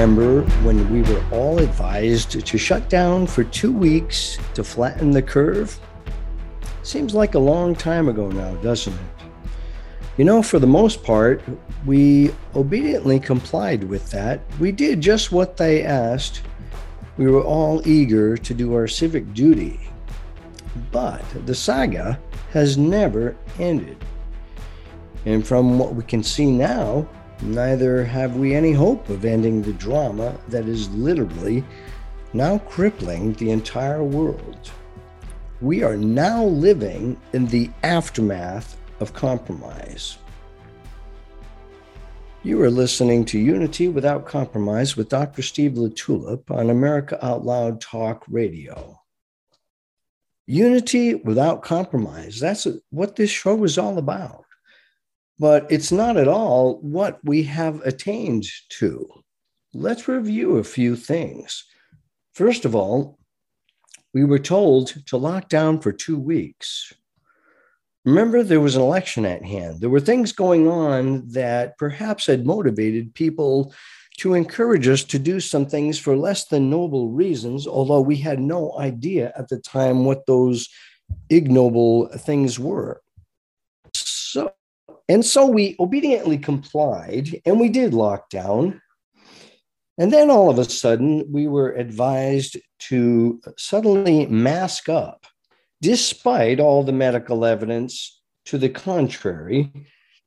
remember when we were all advised to shut down for two weeks to flatten the curve? Seems like a long time ago now, doesn't it? You know, for the most part, we obediently complied with that. We did just what they asked. We were all eager to do our civic duty. But the saga has never ended. And from what we can see now, neither have we any hope of ending the drama that is literally now crippling the entire world. We are now living in the aftermath of compromise. You are listening to Unity Without Compromise with Dr. Steve LaTulippe on America Out Loud Talk Radio. Unity without compromise. That's what this show is all about. But it's not at all what we have attained to. Let's review a few things. First of all, we were told to lock down for two weeks. Remember, there was an election at hand. There were things going on that perhaps had motivated people to encourage us to do some things for less than noble reasons, although we had no idea at the time what those ignoble things were. And so we obediently complied and we did lock down. And then all of a sudden, we were advised to suddenly mask up despite all the medical evidence to the contrary,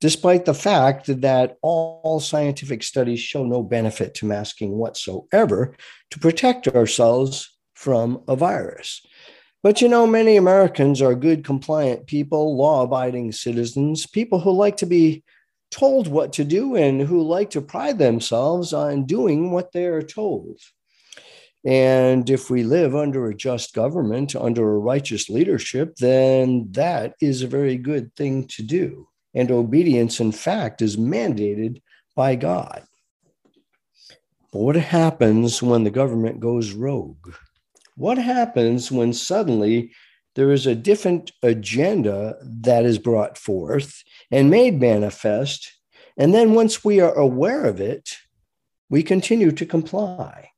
despite the fact that all scientific studies show no benefit to masking whatsoever to protect ourselves from a virus. But you know, many Americans are good, compliant people, law abiding citizens, people who like to be told what to do and who like to pride themselves on doing what they are told. And if we live under a just government, under a righteous leadership, then that is a very good thing to do. And obedience, in fact, is mandated by God. But what happens when the government goes rogue? What happens when suddenly there is a different agenda that is brought forth and made manifest? And then once we are aware of it, we continue to comply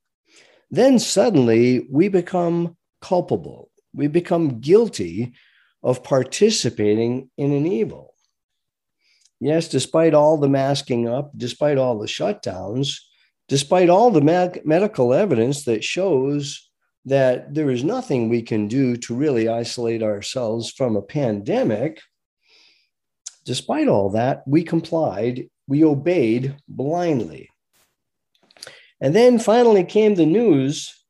then suddenly we become culpable. We become guilty of participating in an evil. Yes, despite all the masking up, despite all the shutdowns, despite all the med- medical evidence that shows that there is nothing we can do to really isolate ourselves from a pandemic, despite all that, we complied, we obeyed blindly. And then finally came the news,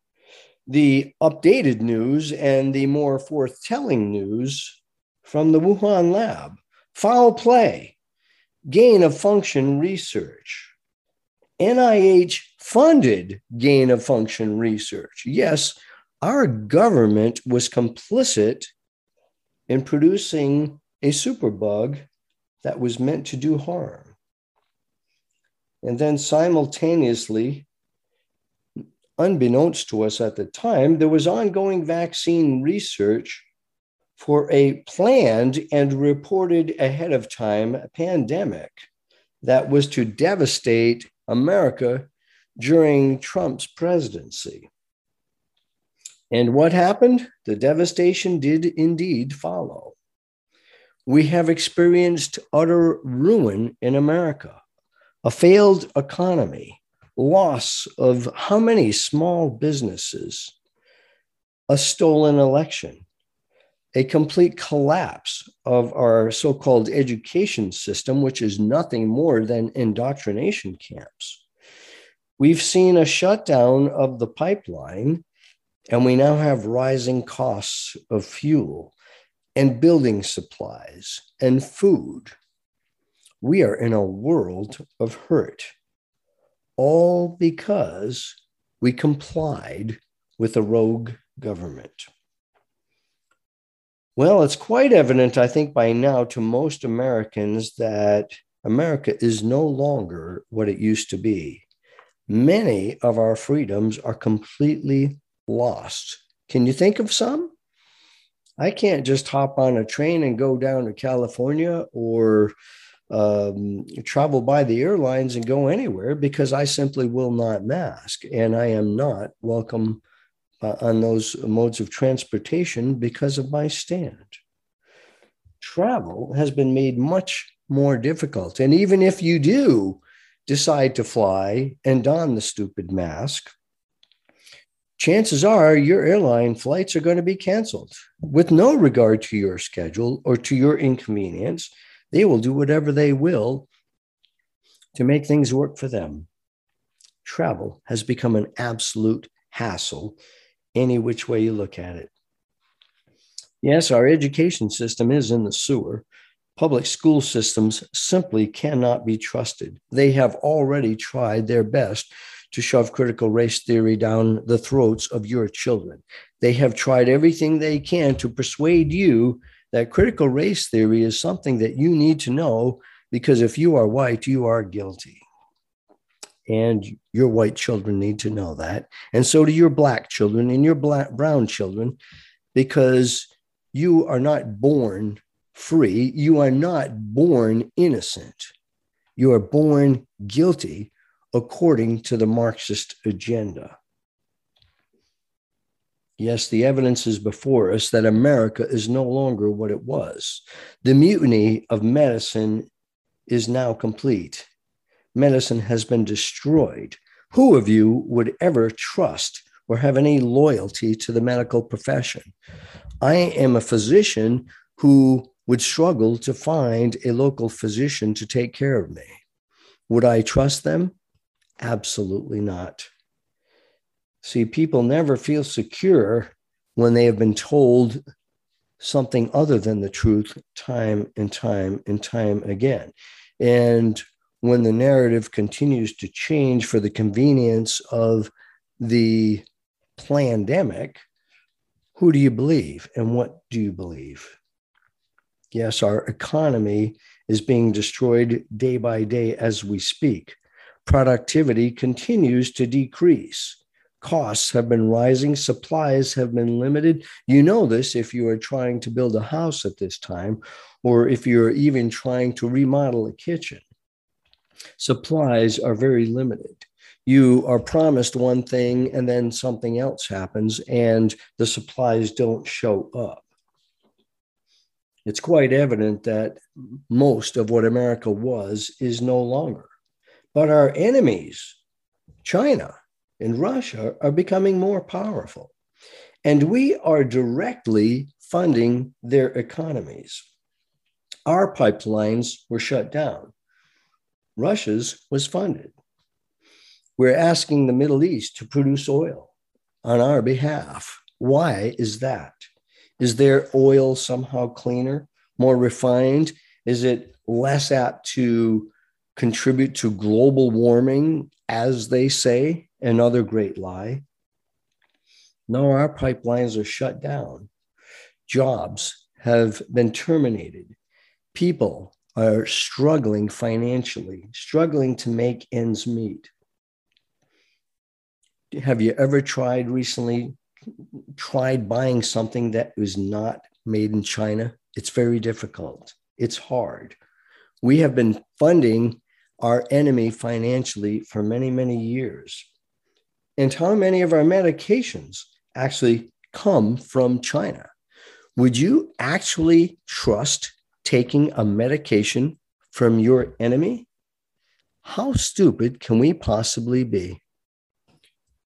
the updated news and the more forthtelling news from the Wuhan lab. Foul play, gain of function research. NIH funded gain of function research. Yes, our government was complicit in producing a superbug that was meant to do harm. And then simultaneously, unbeknownst to us at the time, there was ongoing vaccine research for a planned and reported ahead of time pandemic that was to devastate America during Trump's presidency. And what happened? The devastation did indeed follow. We have experienced utter ruin in America, a failed economy, loss of how many small businesses, a stolen election, a complete collapse of our so called education system, which is nothing more than indoctrination camps. We've seen a shutdown of the pipeline, and we now have rising costs of fuel and building supplies and food. We are in a world of hurt all because we complied with a rogue government. Well, it's quite evident, I think, by now to most Americans that America is no longer what it used to be. Many of our freedoms are completely lost. Can you think of some? I can't just hop on a train and go down to California or um, travel by the airlines and go anywhere because I simply will not mask and I am not welcome uh, on those modes of transportation because of my stand. Travel has been made much more difficult. And even if you do decide to fly and don the stupid mask, chances are your airline flights are going to be canceled with no regard to your schedule or to your inconvenience. They will do whatever they will to make things work for them. Travel has become an absolute hassle, any which way you look at it. Yes, our education system is in the sewer. Public school systems simply cannot be trusted. They have already tried their best to shove critical race theory down the throats of your children. They have tried everything they can to persuade you that critical race theory is something that you need to know because if you are white, you are guilty. And your white children need to know that. And so do your black children and your black, brown children, because you are not born free. You are not born innocent. You are born guilty according to the Marxist agenda. Yes, the evidence is before us that America is no longer what it was. The mutiny of medicine is now complete. Medicine has been destroyed. Who of you would ever trust or have any loyalty to the medical profession? I am a physician who would struggle to find a local physician to take care of me. Would I trust them? Absolutely not. See, people never feel secure when they have been told something other than the truth time and time and time again. And when the narrative continues to change for the convenience of the pandemic, who do you believe and what do you believe? Yes, our economy is being destroyed day by day as we speak productivity continues to decrease. Costs have been rising, supplies have been limited. You know this if you are trying to build a house at this time, or if you're even trying to remodel a kitchen. Supplies are very limited. You are promised one thing and then something else happens, and the supplies don't show up. It's quite evident that most of what America was is no longer. But our enemies, China and Russia, are becoming more powerful. And we are directly funding their economies. Our pipelines were shut down. Russia's was funded. We're asking the Middle East to produce oil on our behalf. Why is that? Is their oil somehow cleaner, more refined? Is it less apt to contribute to global warming, as they say, another great lie. No, our pipelines are shut down. Jobs have been terminated. People are struggling financially, struggling to make ends meet. Have you ever tried recently, tried buying something that was not made in China? It's very difficult. It's hard. We have been funding our enemy financially for many, many years. And how many of our medications actually come from China? Would you actually trust taking a medication from your enemy? How stupid can we possibly be?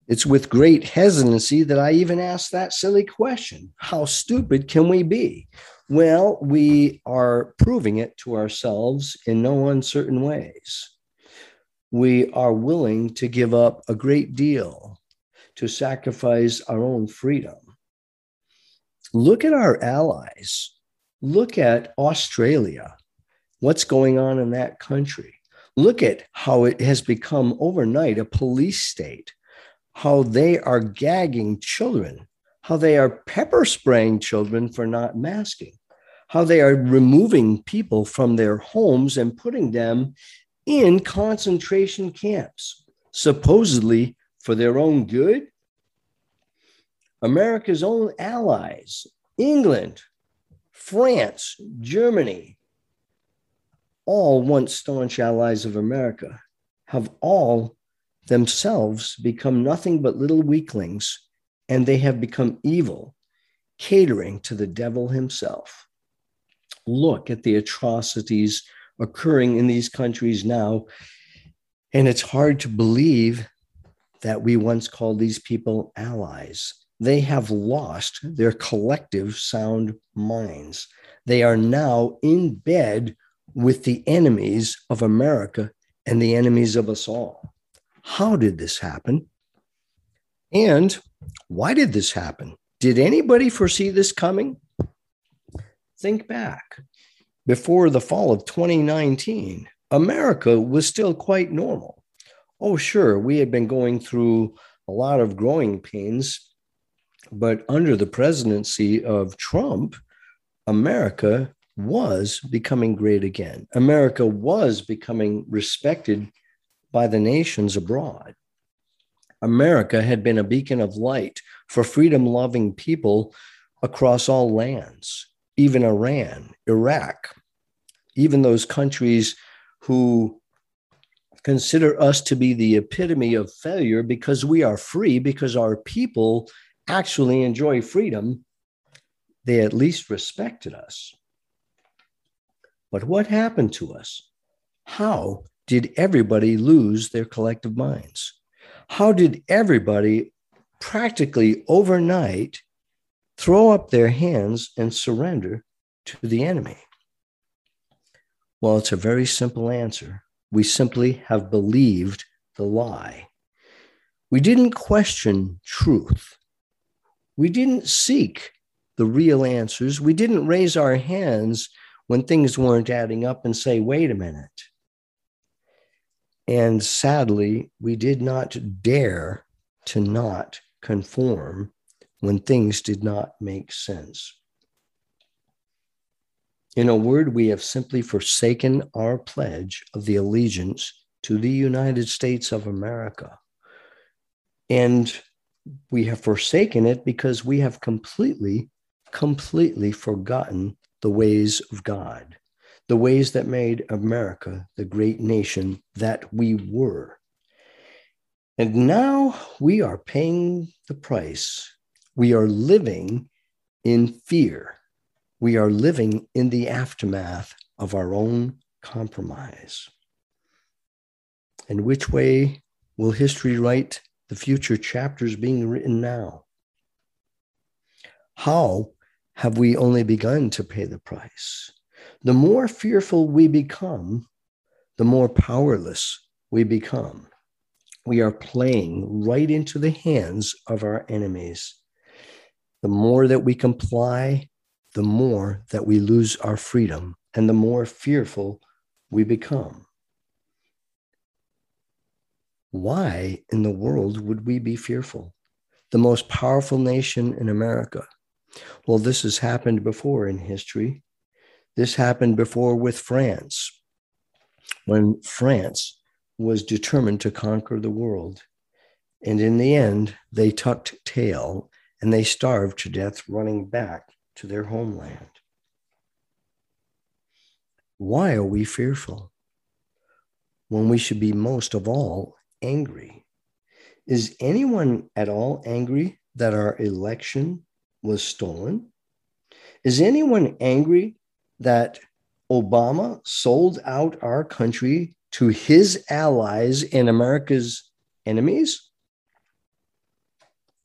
It's with great hesitancy that I even ask that silly question How stupid can we be? Well, we are proving it to ourselves in no uncertain ways. We are willing to give up a great deal to sacrifice our own freedom. Look at our allies. Look at Australia. What's going on in that country? Look at how it has become overnight a police state, how they are gagging children, how they are pepper spraying children for not masking how they are removing people from their homes and putting them in concentration camps, supposedly for their own good. America's own allies, England, France, Germany, all once staunch allies of America, have all themselves become nothing but little weaklings, and they have become evil, catering to the devil himself. Look at the atrocities occurring in these countries now, and it's hard to believe that we once called these people allies. They have lost their collective sound minds. They are now in bed with the enemies of America and the enemies of us all. How did this happen? And why did this happen? Did anybody foresee this coming? Think back. Before the fall of 2019, America was still quite normal. Oh, sure, we had been going through a lot of growing pains, but under the presidency of Trump, America was becoming great again. America was becoming respected by the nations abroad. America had been a beacon of light for freedom loving people across all lands, even Iran, Iraq, even those countries who consider us to be the epitome of failure because we are free, because our people actually enjoy freedom, they at least respected us. But what happened to us? How did everybody lose their collective minds? How did everybody practically overnight throw up their hands and surrender to the enemy? Well, it's a very simple answer. We simply have believed the lie. We didn't question truth. We didn't seek the real answers. We didn't raise our hands when things weren't adding up and say, wait a minute. And sadly, we did not dare to not conform when things did not make sense. In a word, we have simply forsaken our pledge of the allegiance to the United States of America. And we have forsaken it because we have completely, completely forgotten the ways of God, the ways that made America the great nation that we were. And now we are paying the price. We are living in fear. We are living in the aftermath of our own compromise. And which way will history write the future chapters being written now? How have we only begun to pay the price. The more fearful we become, the more powerless we become. We are playing right into the hands of our enemies. The more that we comply, the more that we lose our freedom and the more fearful we become. Why in the world would we be fearful? The most powerful nation in America, well, this has happened before in history. This happened before with France, when France was determined to conquer the world. And in the end, they tucked tail and they starved to death running back to their homeland. Why are we fearful when we should be most of all angry? Is anyone at all angry that our election was stolen? Is anyone angry that Obama sold out our country to his allies and America's enemies?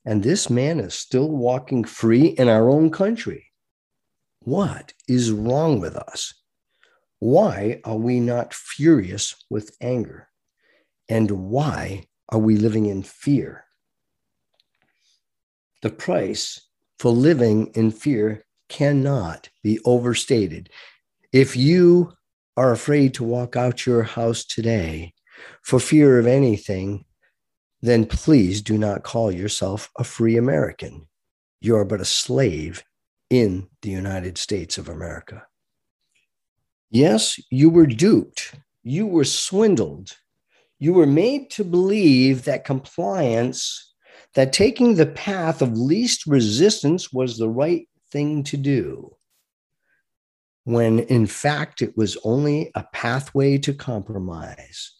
And this man is still walking free in our own country. What is wrong with us? Why are we not furious with anger? And why are we living in fear? The price for living in fear cannot be overstated. If you are afraid to walk out your house today for fear of anything, then please do not call yourself a free American. You are but a slave in the United States of America. Yes, you were duped, you were swindled, you were made to believe that compliance that taking the path of least resistance was the right thing to do. when in fact it was only a pathway to compromise.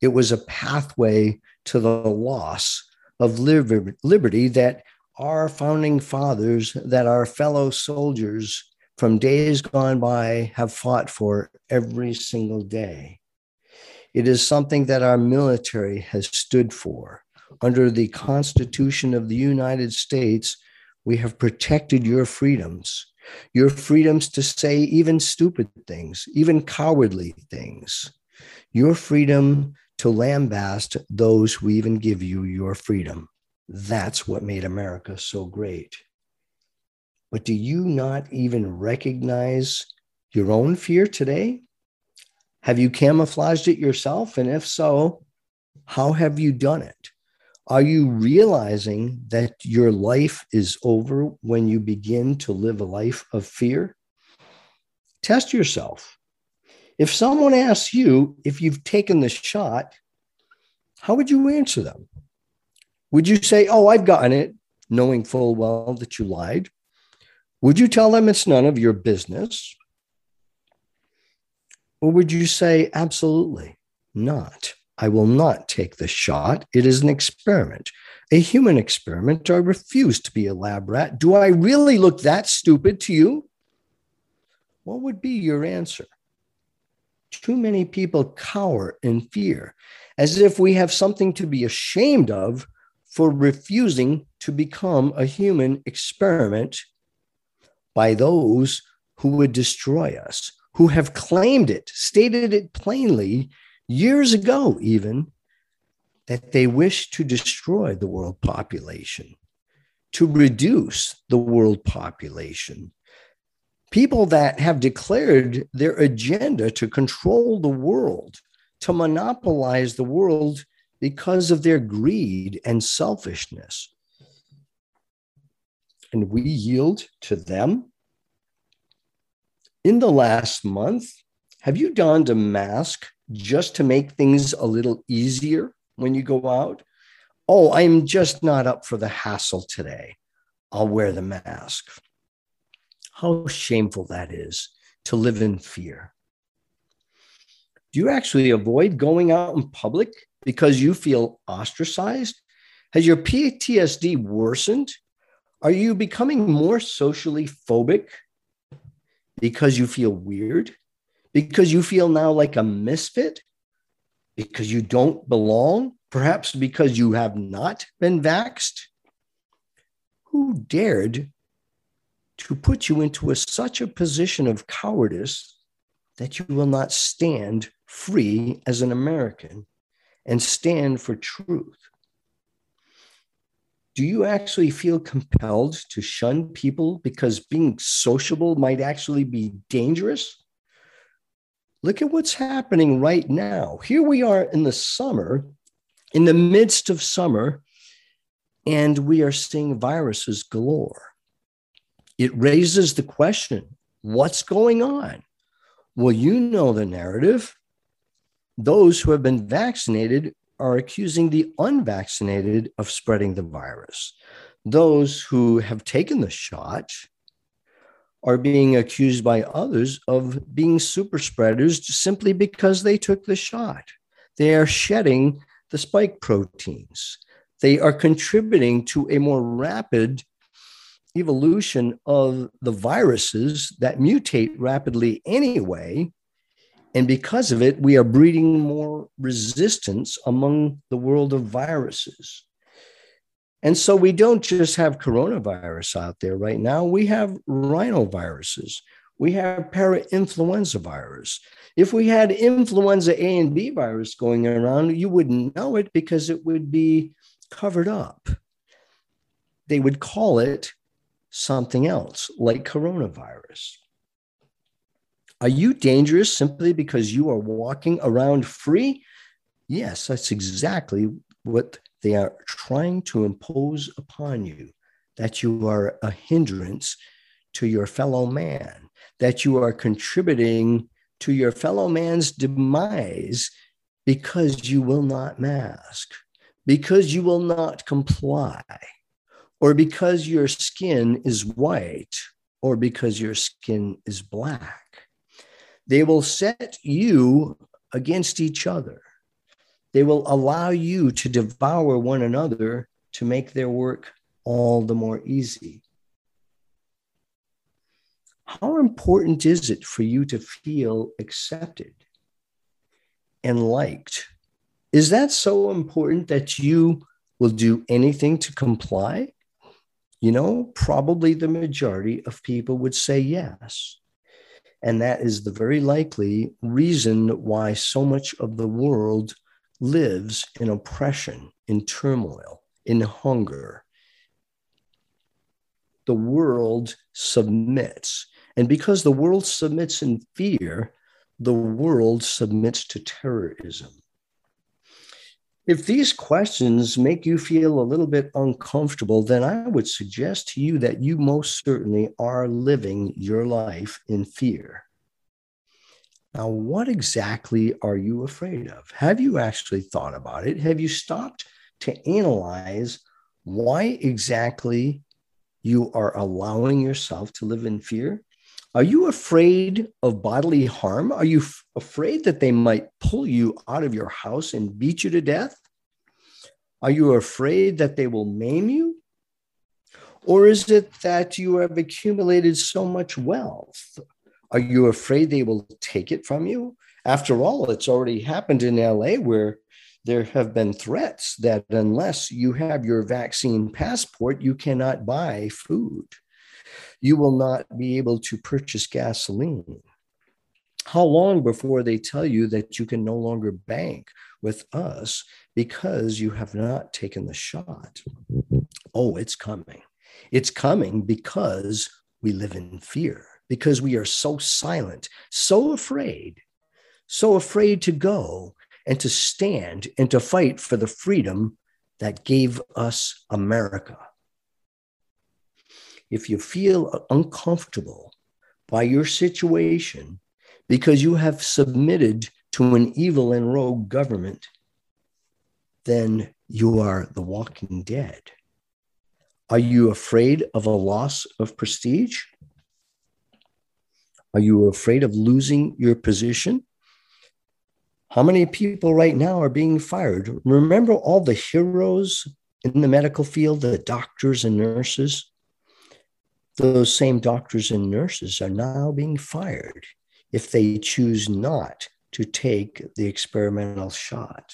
It was a pathway to the loss of liberty that our founding fathers, that our fellow soldiers from days gone by have fought for every single day. It is something that our military has stood for. Under the Constitution of the United States, we have protected your freedoms, your freedoms to say even stupid things, even cowardly things, your freedom to lambaste those who even give you your freedom. That's what made America so great. But do you not even recognize your own fear today? Have you camouflaged it yourself? And if so, how have you done it? Are you realizing that your life is over when you begin to live a life of fear? Test yourself. If someone asks you if you've taken the shot, how would you answer them? Would you say, Oh, I've gotten it, knowing full well that you lied? Would you tell them it's none of your business? Or would you say, absolutely not? I will not take the shot. It is an experiment, a human experiment. I refuse to be a lab rat. Do I really look that stupid to you? What would be your answer? Too many people cower in fear, as if we have something to be ashamed of for refusing to become a human experiment by those who would destroy us, who have claimed it, stated it plainly years ago, even that they wish to destroy the world population, to reduce the world population. People that have declared their agenda to control the world, to monopolize the world because of their greed and selfishness and we yield to them? In the last month, have you donned a mask just to make things a little easier when you go out? Oh, I'm just not up for the hassle today. I'll wear the mask. How shameful that is to live in fear. Do you actually avoid going out in public because you feel ostracized? Has your PTSD worsened are you becoming more socially phobic because you feel weird? Because you feel now like a misfit? Because you don't belong? Perhaps because you have not been vaxed? Who dared to put you into a, such a position of cowardice that you will not stand free as an American and stand for truth? Do you actually feel compelled to shun people because being sociable might actually be dangerous? Look at what's happening right now. Here we are in the summer, in the midst of summer, and we are seeing viruses galore. It raises the question what's going on? Well, you know the narrative. Those who have been vaccinated are accusing the unvaccinated of spreading the virus. Those who have taken the shot are being accused by others of being super spreaders simply because they took the shot. They are shedding the spike proteins. They are contributing to a more rapid evolution of the viruses that mutate rapidly anyway and because of it, we are breeding more resistance among the world of viruses. And so we don't just have coronavirus out there right now, we have rhinoviruses, we have parainfluenza virus. If we had influenza A and B virus going around, you wouldn't know it because it would be covered up. They would call it something else, like coronavirus. Are you dangerous simply because you are walking around free? Yes, that's exactly what they are trying to impose upon you that you are a hindrance to your fellow man, that you are contributing to your fellow man's demise because you will not mask, because you will not comply, or because your skin is white or because your skin is black. They will set you against each other. They will allow you to devour one another to make their work all the more easy. How important is it for you to feel accepted and liked? Is that so important that you will do anything to comply? You know, probably the majority of people would say yes. And that is the very likely reason why so much of the world lives in oppression, in turmoil, in hunger. The world submits. And because the world submits in fear, the world submits to terrorism. If these questions make you feel a little bit uncomfortable, then I would suggest to you that you most certainly are living your life in fear. Now, what exactly are you afraid of? Have you actually thought about it? Have you stopped to analyze why exactly you are allowing yourself to live in fear? Are you afraid of bodily harm? Are you f- afraid that they might pull you out of your house and beat you to death? Are you afraid that they will maim you? Or is it that you have accumulated so much wealth are you afraid they will take it from you? After all, it's already happened in LA where there have been threats that unless you have your vaccine passport, you cannot buy food. You will not be able to purchase gasoline. How long before they tell you that you can no longer bank with us because you have not taken the shot? Oh, it's coming. It's coming because we live in fear because we are so silent, so afraid, so afraid to go and to stand and to fight for the freedom that gave us America. If you feel uncomfortable by your situation because you have submitted to an evil and rogue government, then you are the walking dead. Are you afraid of a loss of prestige? Are you afraid of losing your position? How many people right now are being fired? Remember all the heroes in the medical field, the doctors and nurses? Those same doctors and nurses are now being fired if they choose not to take the experimental shot.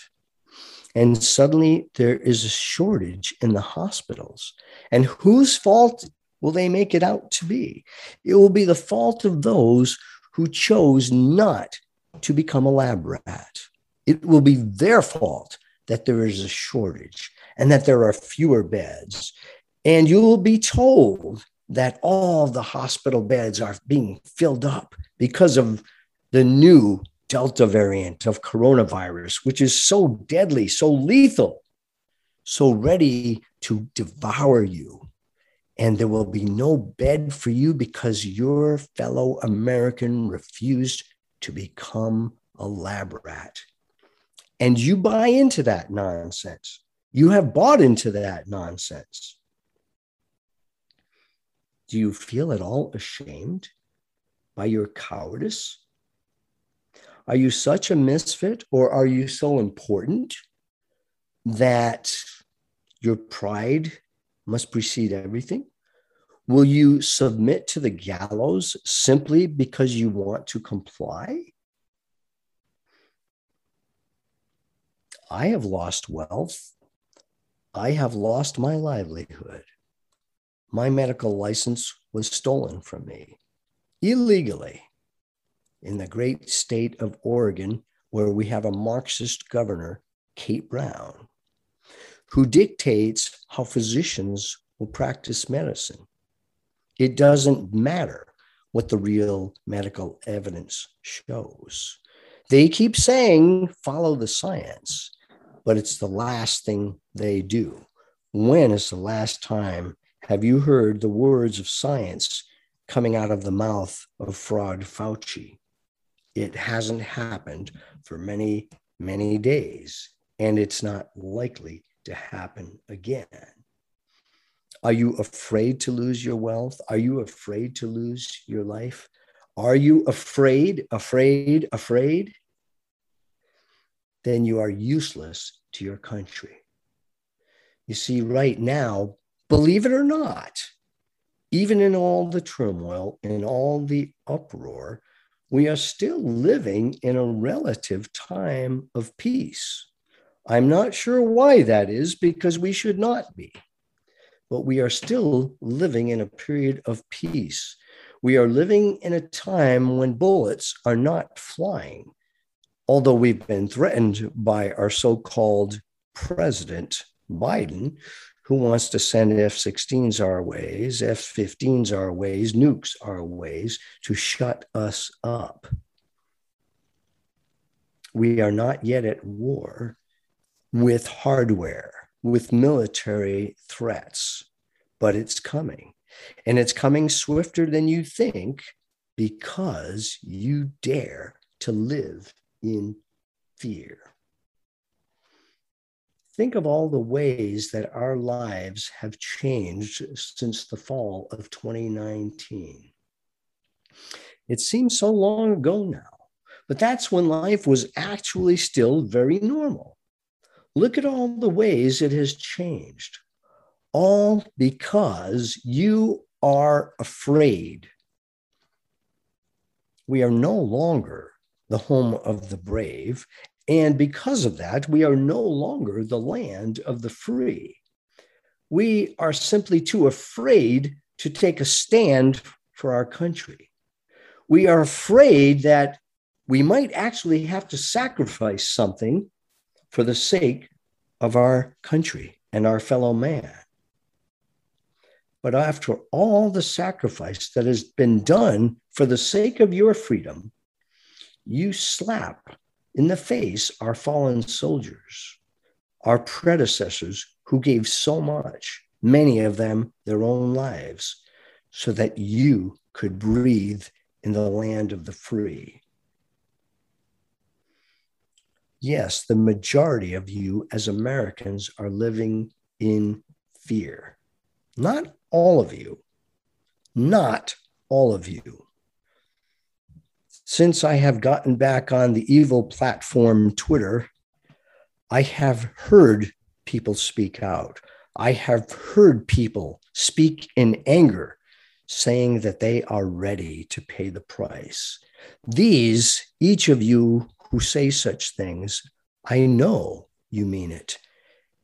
And suddenly there is a shortage in the hospitals. And whose fault will they make it out to be? It will be the fault of those who chose not to become a lab rat. It will be their fault that there is a shortage and that there are fewer beds. And you will be told that all the hospital beds are being filled up because of the new Delta variant of coronavirus, which is so deadly, so lethal, so ready to devour you and there will be no bed for you because your fellow American refused to become a lab rat. And you buy into that nonsense. You have bought into that nonsense. Do you feel at all ashamed by your cowardice? Are you such a misfit or are you so important that your pride must precede everything? Will you submit to the gallows simply because you want to comply? I have lost wealth. I have lost my livelihood. My medical license was stolen from me illegally in the great state of Oregon, where we have a Marxist governor, Kate Brown who dictates how physicians will practice medicine. It doesn't matter what the real medical evidence shows. They keep saying, follow the science, but it's the last thing they do. When is the last time have you heard the words of science coming out of the mouth of fraud Fauci? It hasn't happened for many, many days, and it's not likely to happen again. Are you afraid to lose your wealth? Are you afraid to lose your life? Are you afraid, afraid, afraid? Then you are useless to your country. You see, right now, believe it or not, even in all the turmoil, in all the uproar, we are still living in a relative time of peace. I'm not sure why that is because we should not be, but we are still living in a period of peace. We are living in a time when bullets are not flying, although we've been threatened by our so called President Biden, who wants to send F 16s our ways, F 15s our ways, nukes our ways to shut us up. We are not yet at war with hardware, with military threats, but it's coming. And it's coming swifter than you think because you dare to live in fear. Think of all the ways that our lives have changed since the fall of 2019. It seems so long ago now, but that's when life was actually still very normal. Look at all the ways it has changed, all because you are afraid. We are no longer the home of the brave, and because of that, we are no longer the land of the free. We are simply too afraid to take a stand for our country. We are afraid that we might actually have to sacrifice something for the sake of our country and our fellow man. But after all the sacrifice that has been done for the sake of your freedom, you slap in the face our fallen soldiers, our predecessors who gave so much, many of them their own lives, so that you could breathe in the land of the free. Yes, the majority of you as Americans are living in fear. Not all of you, not all of you since I have gotten back on the evil platform Twitter, I have heard people speak out. I have heard people speak in anger, saying that they are ready to pay the price. These, each of you who say such things, I know you mean it.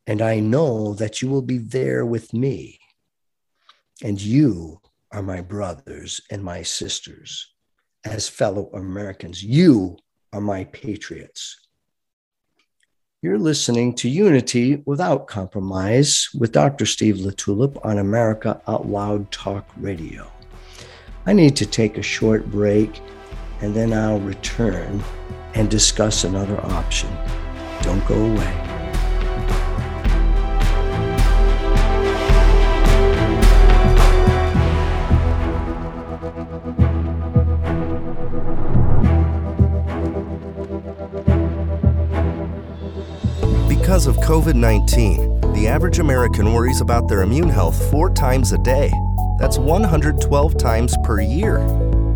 And I know that you will be there with me. And you are my brothers and my sisters as fellow Americans. You are my patriots. You're listening to Unity Without Compromise with Dr. Steve LaTulippe on America Out Loud Talk Radio. I need to take a short break and then I'll return and discuss another option. Don't go away. Because of COVID 19, the average American worries about their immune health four times a day. That's 112 times per year.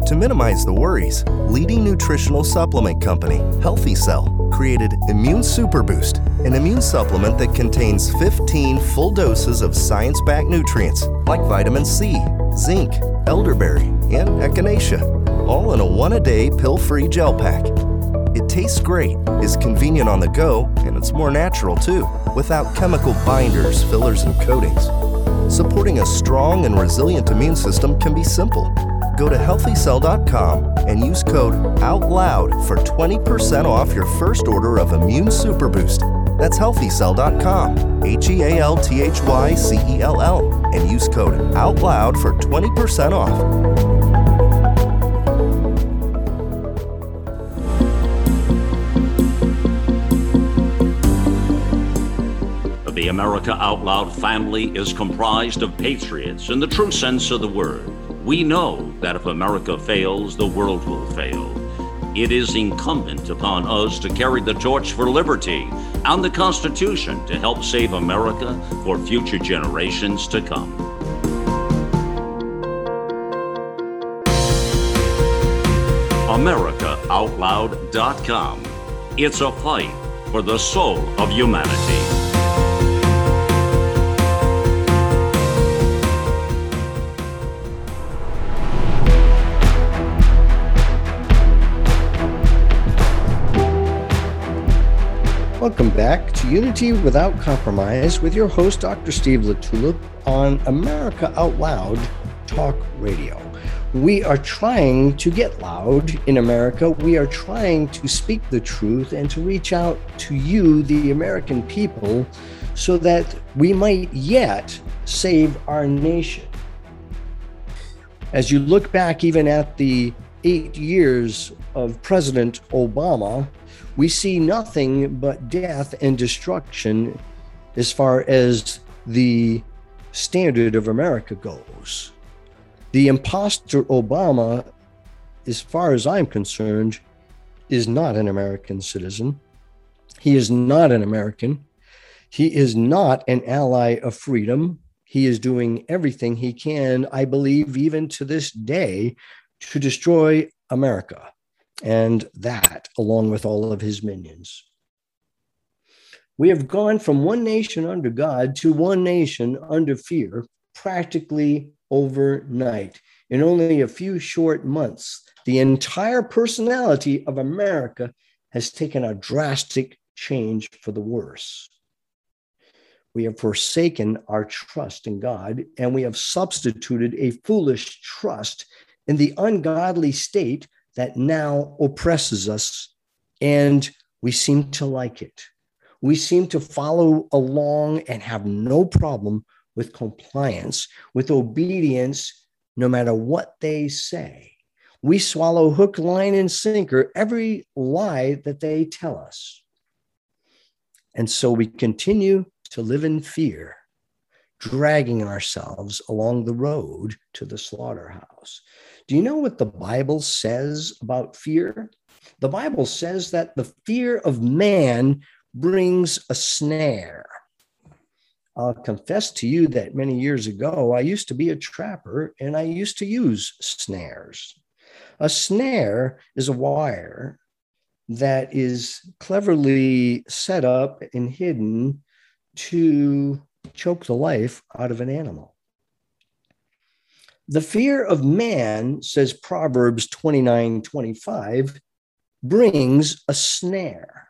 To minimize the worries, leading nutritional supplement company, Healthy Cell, created Immune Super Boost, an immune supplement that contains 15 full doses of science backed nutrients like vitamin C, zinc, elderberry, and echinacea, all in a one a day pill free gel pack. It tastes great, is convenient on the go, and it's more natural too, without chemical binders, fillers, and coatings. Supporting a strong and resilient immune system can be simple. Go to healthycell.com and use code OUTLOUD for 20% off your first order of Immune Super Boost. That's healthycell.com, H E A L T H Y C E L L, and use code OUTLOUD for 20% off. The America Out Loud family is comprised of patriots in the true sense of the word. We know that if America fails, the world will fail. It is incumbent upon us to carry the torch for liberty and the Constitution to help save America for future generations to come. AmericaOutloud.com. It's a fight for the soul of humanity. Welcome back to Unity Without Compromise with your host, Dr. Steve LaTulippe, on America Out Loud Talk Radio. We are trying to get loud in America. We are trying to speak the truth and to reach out to you, the American people, so that we might yet save our nation. As you look back even at the eight years of President Obama, we see nothing but death and destruction as far as the standard of America goes. The impostor Obama, as far as I'm concerned, is not an American citizen. He is not an American. He is not an ally of freedom. He is doing everything he can, I believe, even to this day, to destroy America. And that, along with all of his minions. We have gone from one nation under God to one nation under fear practically overnight. In only a few short months, the entire personality of America has taken a drastic change for the worse. We have forsaken our trust in God and we have substituted a foolish trust in the ungodly state that now oppresses us, and we seem to like it. We seem to follow along and have no problem with compliance, with obedience, no matter what they say. We swallow hook, line, and sinker every lie that they tell us. And so we continue to live in fear, dragging ourselves along the road to the slaughterhouse. Do you know what the Bible says about fear? The Bible says that the fear of man brings a snare. I'll confess to you that many years ago, I used to be a trapper and I used to use snares. A snare is a wire that is cleverly set up and hidden to choke the life out of an animal. The fear of man, says Proverbs 29 25, brings a snare.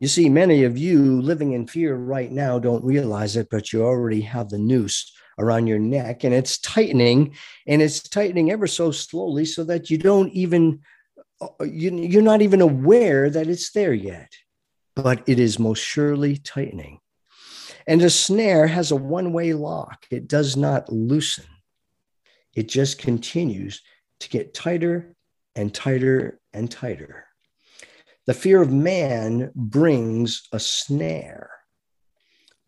You see, many of you living in fear right now don't realize it, but you already have the noose around your neck and it's tightening and it's tightening ever so slowly so that you don't even, you, are not even aware that it's there yet, but it is most surely tightening. And a snare has a one way lock, it does not loosen, it just continues to get tighter and tighter and tighter. The fear of man brings a snare,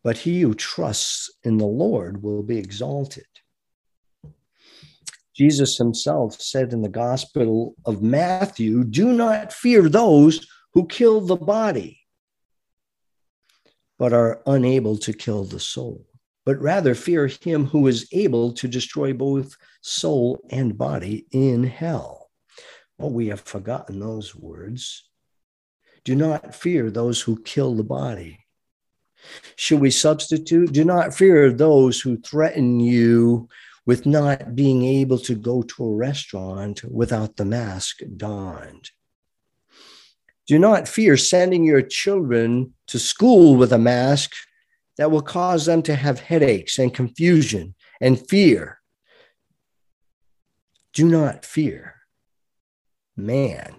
but he who trusts in the Lord will be exalted. Jesus himself said in the Gospel of Matthew, Do not fear those who kill the body, but are unable to kill the soul, but rather fear him who is able to destroy both soul and body in hell. Well, we have forgotten those words. Do not fear those who kill the body. Should we substitute? Do not fear those who threaten you with not being able to go to a restaurant without the mask donned. Do not fear sending your children to school with a mask that will cause them to have headaches and confusion and fear. Do not fear man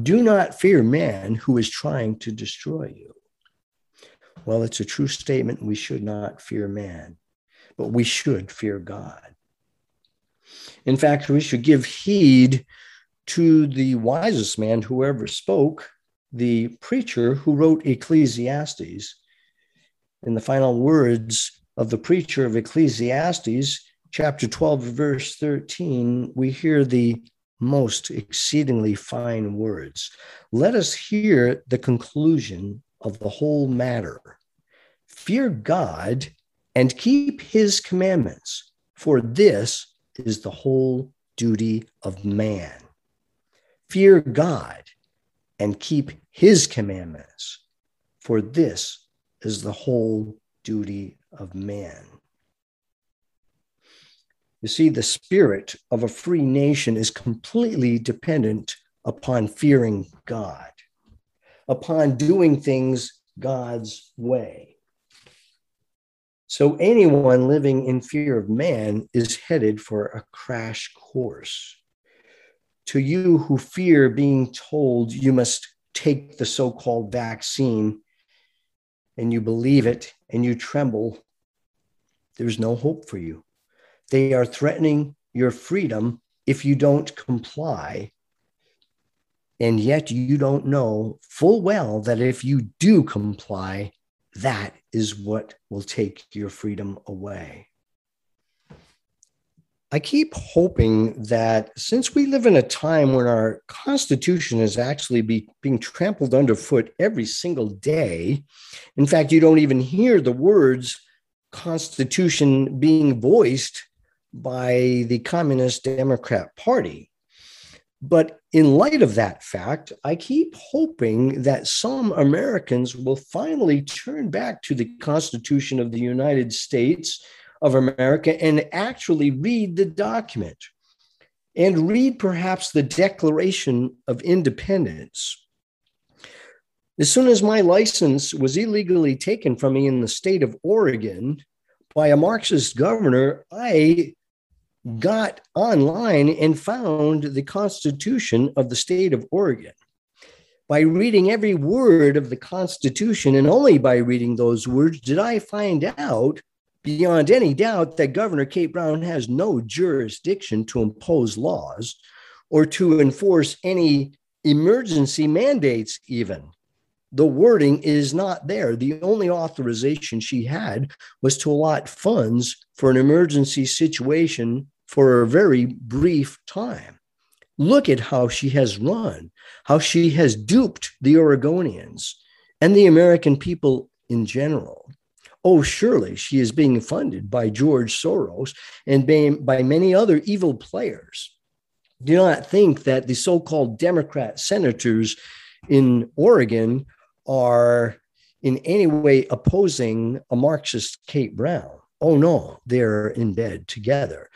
do not fear man who is trying to destroy you. Well, it's a true statement. We should not fear man, but we should fear God. In fact, we should give heed to the wisest man who ever spoke, the preacher who wrote Ecclesiastes. In the final words of the preacher of Ecclesiastes, chapter 12, verse 13, we hear the most exceedingly fine words. Let us hear the conclusion of the whole matter. Fear God and keep his commandments, for this is the whole duty of man. Fear God and keep his commandments, for this is the whole duty of man. You see, the spirit of a free nation is completely dependent upon fearing God, upon doing things God's way. So, anyone living in fear of man is headed for a crash course. To you who fear being told you must take the so called vaccine and you believe it and you tremble, there's no hope for you. They are threatening your freedom if you don't comply. And yet you don't know full well that if you do comply, that is what will take your freedom away. I keep hoping that since we live in a time when our Constitution is actually be, being trampled underfoot every single day, in fact, you don't even hear the words Constitution being voiced by the Communist Democrat Party. But in light of that fact, I keep hoping that some Americans will finally turn back to the Constitution of the United States of America and actually read the document and read perhaps the Declaration of Independence. As soon as my license was illegally taken from me in the state of Oregon by a Marxist governor, I got online and found the Constitution of the state of Oregon. By reading every word of the Constitution, and only by reading those words, did I find out beyond any doubt that Governor Kate Brown has no jurisdiction to impose laws or to enforce any emergency mandates, even. The wording is not there. The only authorization she had was to allot funds for an emergency situation for a very brief time. Look at how she has run, how she has duped the Oregonians and the American people in general. Oh, surely she is being funded by George Soros and by many other evil players. Do not think that the so called Democrat senators in Oregon are in any way opposing a Marxist Kate Brown. Oh, no, they're in bed together.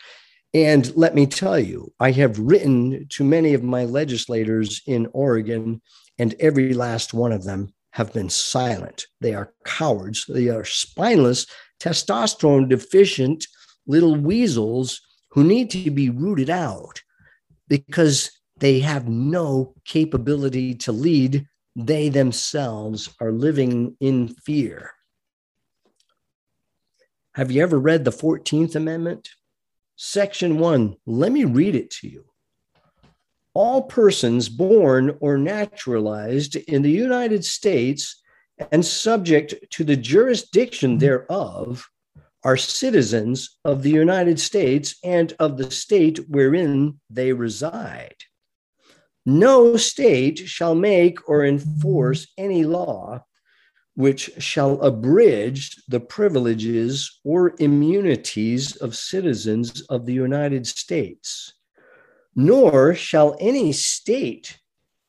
And let me tell you, I have written to many of my legislators in Oregon, and every last one of them have been silent. They are cowards. They are spineless, testosterone deficient little weasels who need to be rooted out because they have no capability to lead. They themselves are living in fear. Have you ever read the 14th Amendment? Section 1. Let me read it to you all persons born or naturalized in the United States and subject to the jurisdiction mm-hmm. thereof are citizens of the United States and of the state wherein they reside. No state shall make or enforce any law which shall abridge the privileges or immunities of citizens of the United States nor shall any state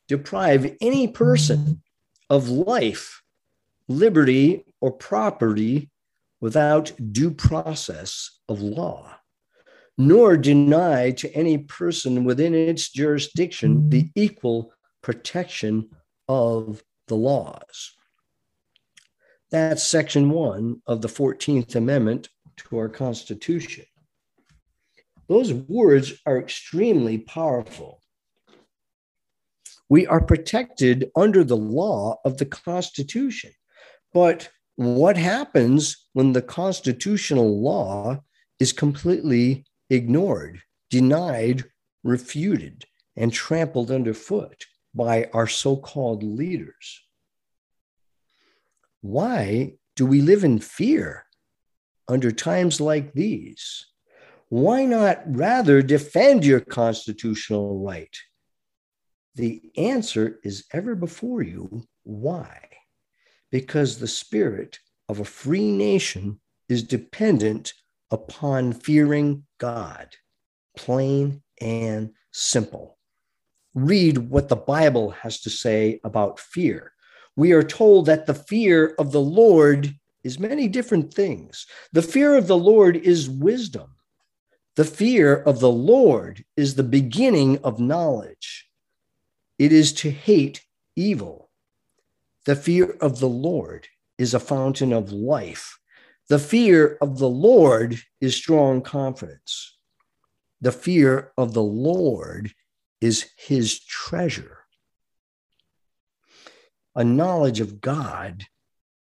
deprive any person of life, liberty, or property without due process of law, nor deny to any person within its jurisdiction the equal protection of the laws. That's section one of the 14th Amendment to our Constitution. Those words are extremely powerful. We are protected under the law of the Constitution. But what happens when the constitutional law is completely ignored, denied, refuted, and trampled underfoot by our so called leaders? Why do we live in fear under times like these? Why not rather defend your constitutional right? The answer is ever before you. Why? Because the spirit of a free nation is dependent upon fearing God, plain and simple. Read what the Bible has to say about fear. We are told that the fear of the Lord is many different things. The fear of the Lord is wisdom. The fear of the Lord is the beginning of knowledge. It is to hate evil. The fear of the Lord is a fountain of life. The fear of the Lord is strong confidence. The fear of the Lord is his treasure. A knowledge of God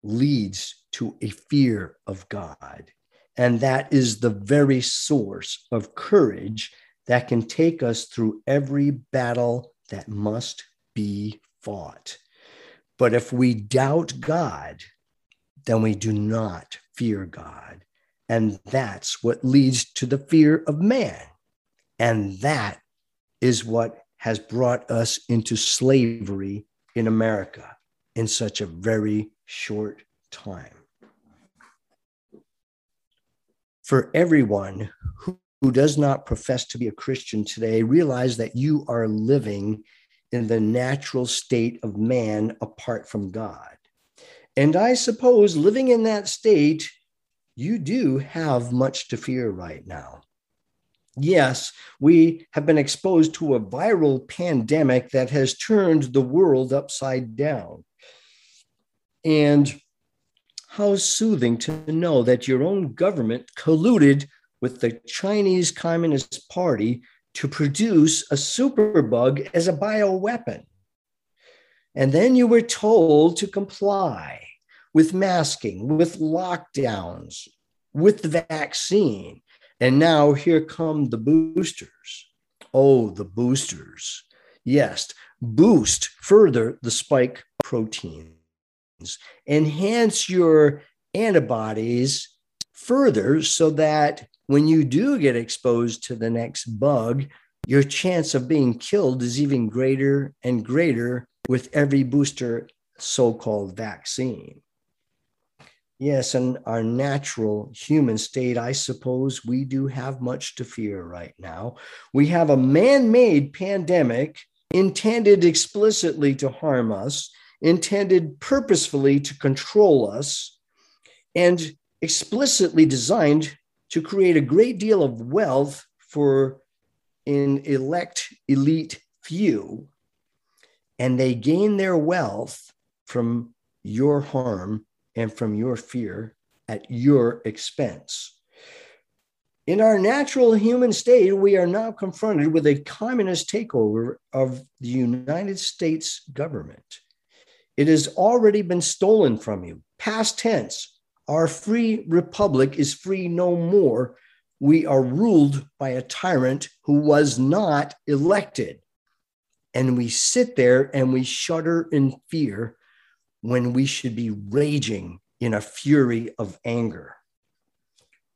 leads to a fear of God. And that is the very source of courage that can take us through every battle that must be fought. But if we doubt God, then we do not fear God. And that's what leads to the fear of man. And that is what has brought us into slavery in America in such a very short time. For everyone who, who does not profess to be a Christian today, realize that you are living in the natural state of man apart from God. And I suppose living in that state, you do have much to fear right now. Yes, we have been exposed to a viral pandemic that has turned the world upside down. And how soothing to know that your own government colluded with the Chinese Communist Party to produce a superbug as a bioweapon. And then you were told to comply with masking, with lockdowns, with the vaccine. And now here come the boosters. Oh, the boosters. Yes, boost further the spike protein enhance your antibodies further so that when you do get exposed to the next bug, your chance of being killed is even greater and greater with every booster so called vaccine. Yes, in our natural human state, I suppose we do have much to fear right now. We have a man made pandemic intended explicitly to harm us intended purposefully to control us and explicitly designed to create a great deal of wealth for an elect elite few. And they gain their wealth from your harm and from your fear at your expense. In our natural human state, we are now confronted with a communist takeover of the United States government. It has already been stolen from you. Past tense. Our free republic is free no more. We are ruled by a tyrant who was not elected. And we sit there and we shudder in fear when we should be raging in a fury of anger.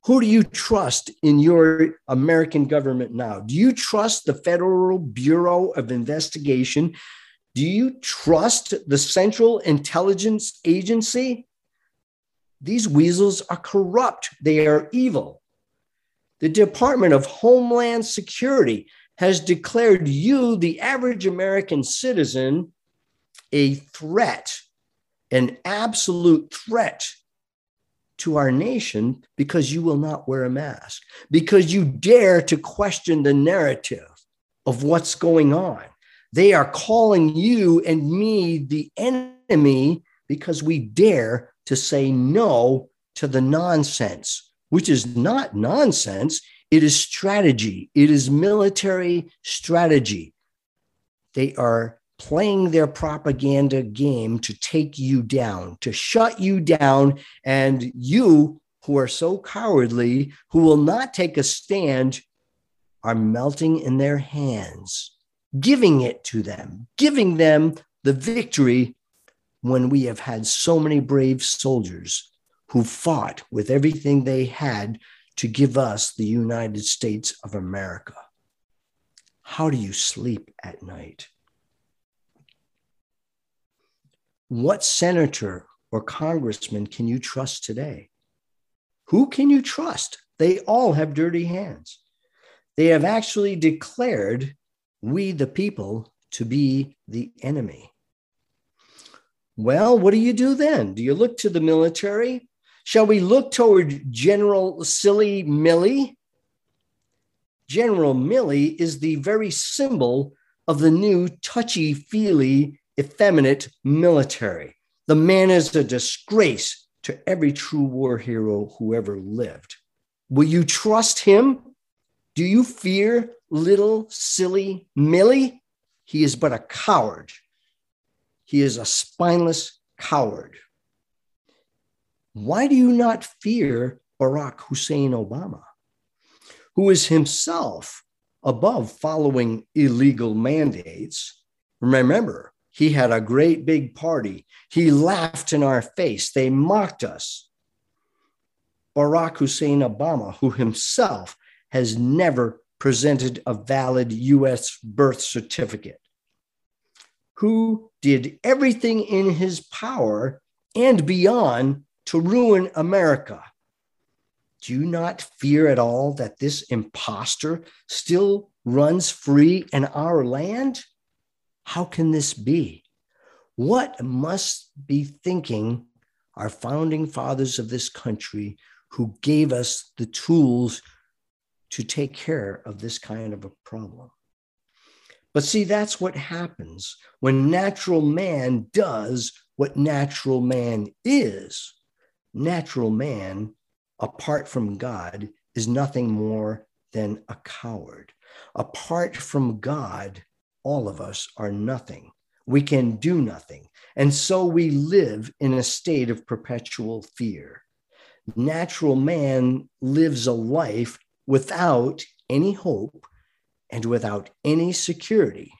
Who do you trust in your American government now? Do you trust the Federal Bureau of Investigation do you trust the Central Intelligence Agency? These weasels are corrupt, they are evil. The Department of Homeland Security has declared you, the average American citizen, a threat, an absolute threat to our nation because you will not wear a mask, because you dare to question the narrative of what's going on. They are calling you and me the enemy because we dare to say no to the nonsense, which is not nonsense. It is strategy, it is military strategy. They are playing their propaganda game to take you down, to shut you down. And you, who are so cowardly, who will not take a stand, are melting in their hands giving it to them, giving them the victory when we have had so many brave soldiers who fought with everything they had to give us the United States of America. How do you sleep at night? What senator or congressman can you trust today? Who can you trust? They all have dirty hands. they have actually declared we, the people, to be the enemy. Well, what do you do then? Do you look to the military? Shall we look toward General Silly Milley? General Milley is the very symbol of the new touchy feely, effeminate military. The man is a disgrace to every true war hero who ever lived. Will you trust him? Do you fear little silly Milley? He is but a coward. He is a spineless coward. Why do you not fear Barack Hussein Obama, who is himself above following illegal mandates? Remember, he had a great big party. He laughed in our face. They mocked us. Barack Hussein Obama, who himself has never presented a valid US birth certificate, who did everything in his power and beyond to ruin America. Do you not fear at all that this impostor still runs free in our land? How can this be? What must be thinking our founding fathers of this country who gave us the tools to take care of this kind of a problem? But see, that's what happens when natural man does what natural man is. Natural man, apart from God, is nothing more than a coward. Apart from God, all of us are nothing. We can do nothing. And so we live in a state of perpetual fear. Natural man lives a life without any hope and without any security,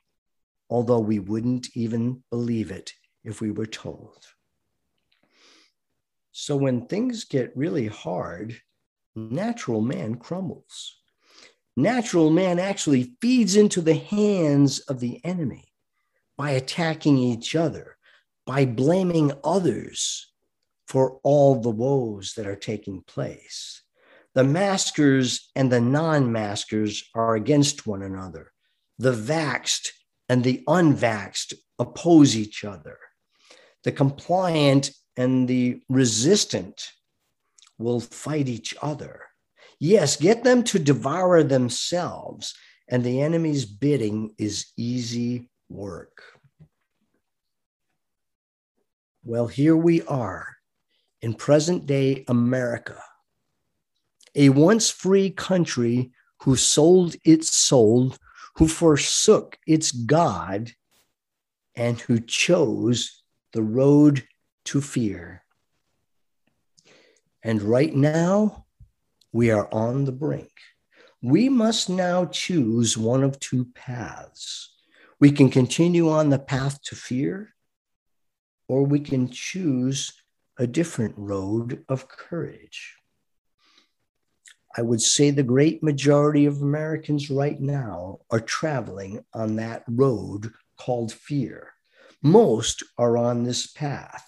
although we wouldn't even believe it if we were told. So when things get really hard, natural man crumbles natural man actually feeds into the hands of the enemy by attacking each other, by blaming others for all the woes that are taking place. The maskers and the non maskers are against one another. The vaxed and the unvaxed oppose each other. The compliant and the resistant will fight each other. Yes, get them to devour themselves, and the enemy's bidding is easy work. Well, here we are in present day America, a once free country who sold its soul, who forsook its God, and who chose the road to fear. And right now, we are on the brink. We must now choose one of two paths. We can continue on the path to fear, or we can choose a different road of courage. I would say the great majority of Americans right now are traveling on that road called fear. Most are on this path.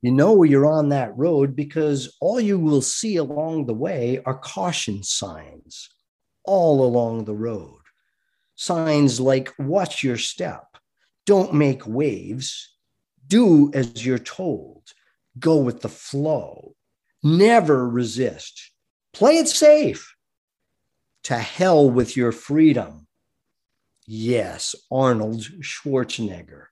You know you're on that road because all you will see along the way are caution signs all along the road. Signs like watch your step, don't make waves, do as you're told, go with the flow, never resist, play it safe. To hell with your freedom. Yes, Arnold Schwarzenegger,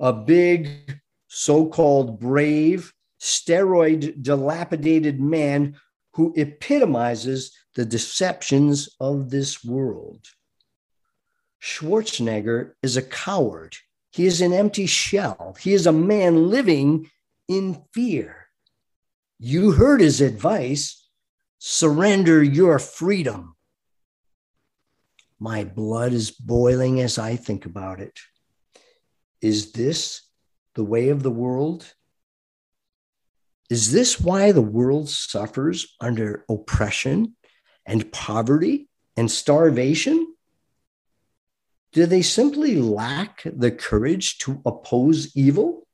a big so called brave, steroid dilapidated man who epitomizes the deceptions of this world. Schwarzenegger is a coward. He is an empty shell. He is a man living in fear. You heard his advice surrender your freedom. My blood is boiling as I think about it. Is this the way of the world? Is this why the world suffers under oppression and poverty and starvation? Do they simply lack the courage to oppose evil?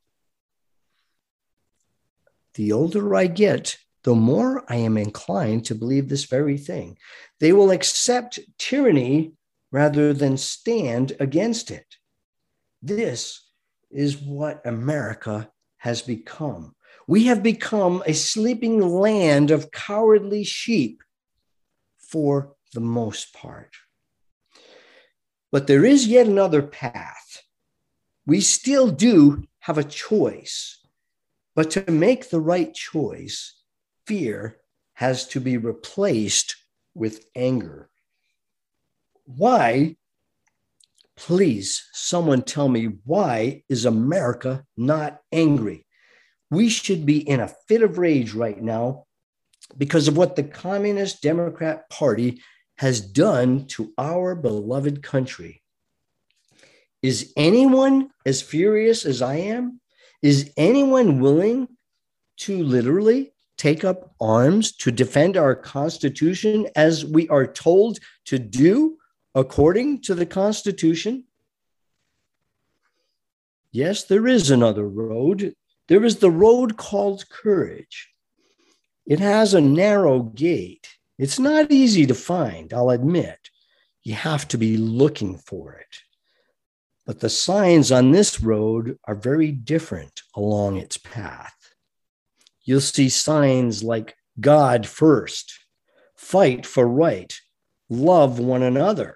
The older I get, the more I am inclined to believe this very thing. They will accept tyranny rather than stand against it. This is what America has become. We have become a sleeping land of cowardly sheep for the most part. But there is yet another path. We still do have a choice, but to make the right choice, fear has to be replaced with anger. Why, please, someone tell me, why is America not angry? We should be in a fit of rage right now because of what the Communist Democrat Party has done to our beloved country. Is anyone as furious as I am? Is anyone willing to literally take up arms to defend our Constitution as we are told to do according to the Constitution? Yes, there is another road. There is the road called courage. It has a narrow gate. It's not easy to find, I'll admit. You have to be looking for it. But the signs on this road are very different along its path. You'll see signs like God first, fight for right, love one another,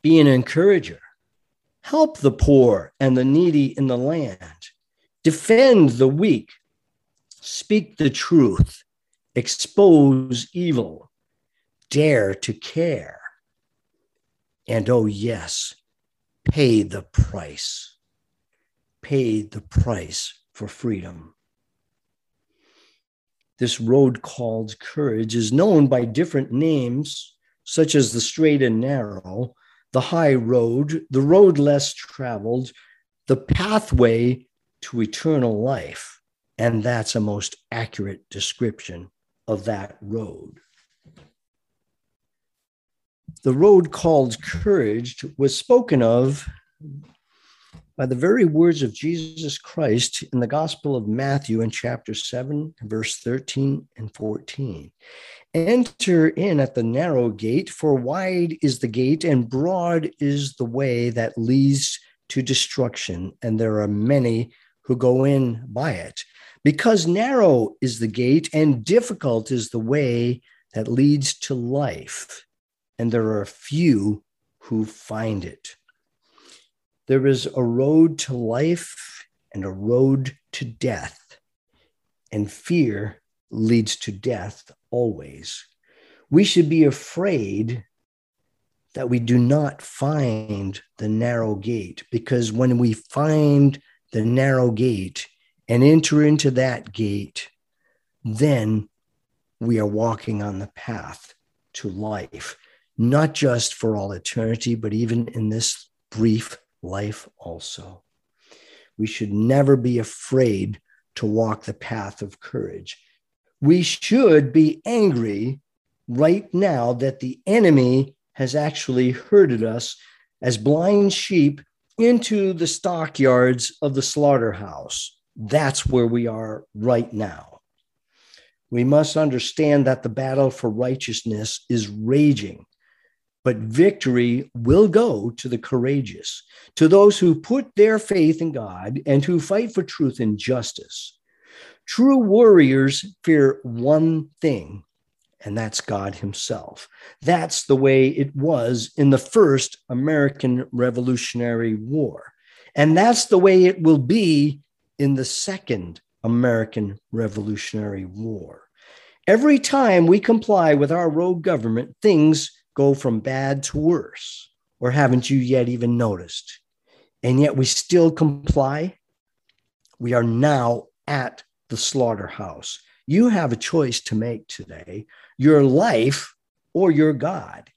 be an encourager, help the poor and the needy in the land, defend the weak, speak the truth, expose evil, dare to care. And oh, yes, pay the price. Pay the price for freedom. This road called courage is known by different names, such as the straight and narrow, the high road, the road less traveled, the pathway to eternal life. And that's a most accurate description of that road. The road called courage was spoken of by the very words of Jesus Christ in the Gospel of Matthew in chapter 7, verse 13 and 14. Enter in at the narrow gate, for wide is the gate and broad is the way that leads to destruction, and there are many who go in by it. Because narrow is the gate and difficult is the way that leads to life, and there are few who find it. There is a road to life and a road to death, and fear leads to death always. We should be afraid that we do not find the narrow gate, because when we find the narrow gate and enter into that gate, then we are walking on the path to life, not just for all eternity, but even in this brief life also. We should never be afraid to walk the path of courage. We should be angry right now that the enemy has actually herded us as blind sheep into the stockyards of the slaughterhouse. That's where we are right now. We must understand that the battle for righteousness is raging but victory will go to the courageous, to those who put their faith in God and who fight for truth and justice. True warriors fear one thing, and that's God Himself. That's the way it was in the first American Revolutionary War. And that's the way it will be in the second American Revolutionary War. Every time we comply with our rogue government, things go from bad to worse? Or haven't you yet even noticed? And yet we still comply. We are now at the slaughterhouse. You have a choice to make today your life or your God.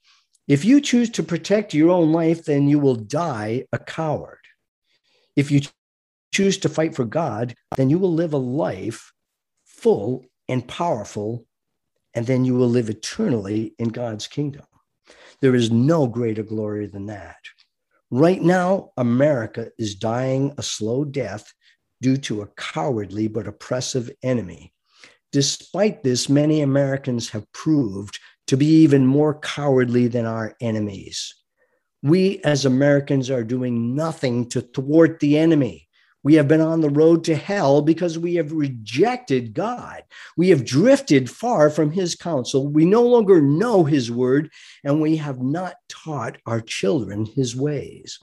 If you choose to protect your own life, then you will die a coward. If you choose to fight for God, then you will live a life full and powerful, and then you will live eternally in God's kingdom. There is no greater glory than that. Right now, America is dying a slow death due to a cowardly but oppressive enemy. Despite this, many Americans have proved to be even more cowardly than our enemies. We as Americans are doing nothing to thwart the enemy. We have been on the road to hell because we have rejected God. We have drifted far from his counsel. We no longer know his word, and we have not taught our children his ways.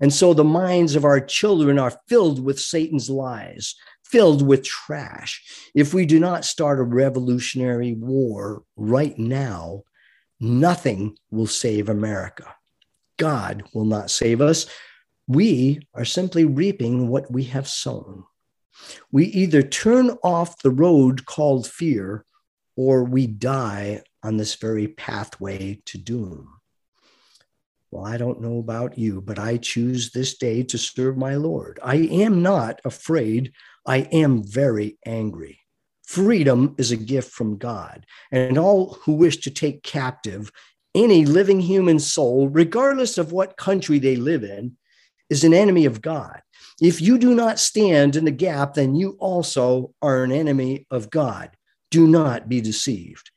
And so the minds of our children are filled with Satan's lies, filled with trash. If we do not start a revolutionary war right now, nothing will save America. God will not save us. We are simply reaping what we have sown. We either turn off the road called fear or we die on this very pathway to doom. Well, I don't know about you, but I choose this day to serve my Lord. I am not afraid. I am very angry. Freedom is a gift from God, and all who wish to take captive any living human soul, regardless of what country they live in, is an enemy of God. If you do not stand in the gap, then you also are an enemy of God. Do not be deceived.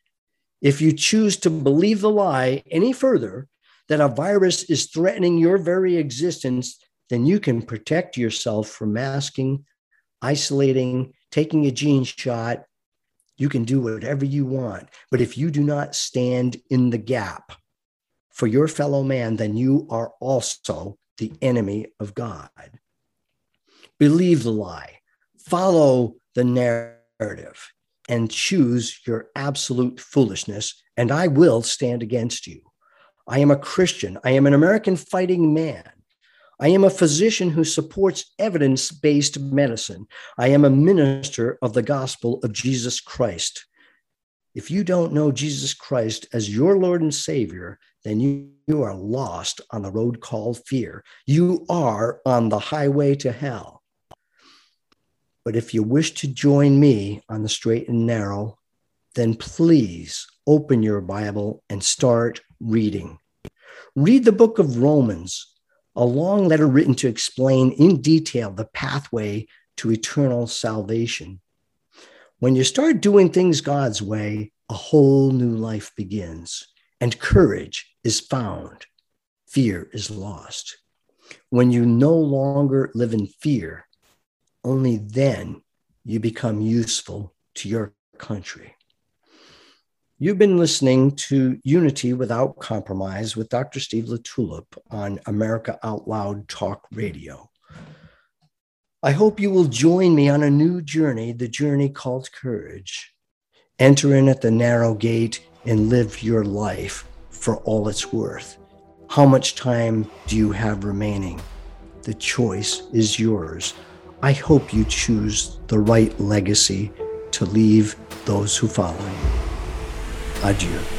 If you choose to believe the lie any further that a virus is threatening your very existence, then you can protect yourself from masking, isolating, taking a gene shot. You can do whatever you want. But if you do not stand in the gap for your fellow man, then you are also the enemy of God. Believe the lie, follow the narrative, and choose your absolute foolishness, and I will stand against you. I am a Christian. I am an American fighting man. I am a physician who supports evidence based medicine. I am a minister of the gospel of Jesus Christ. If you don't know Jesus Christ as your Lord and Savior, then you, you are lost on the road called fear. You are on the highway to hell. But if you wish to join me on the straight and narrow, then please open your Bible and start reading. Read the book of Romans, a long letter written to explain in detail the pathway to eternal salvation. When you start doing things God's way, a whole new life begins and courage is found. Fear is lost. When you no longer live in fear, only then you become useful to your country. You've been listening to Unity Without Compromise with Dr. Steve LaTulippe on America Out Loud Talk Radio. I hope you will join me on a new journey, the journey called courage. Enter in at the narrow gate and live your life for all it's worth. How much time do you have remaining? The choice is yours. I hope you choose the right legacy to leave those who follow you. Adieu.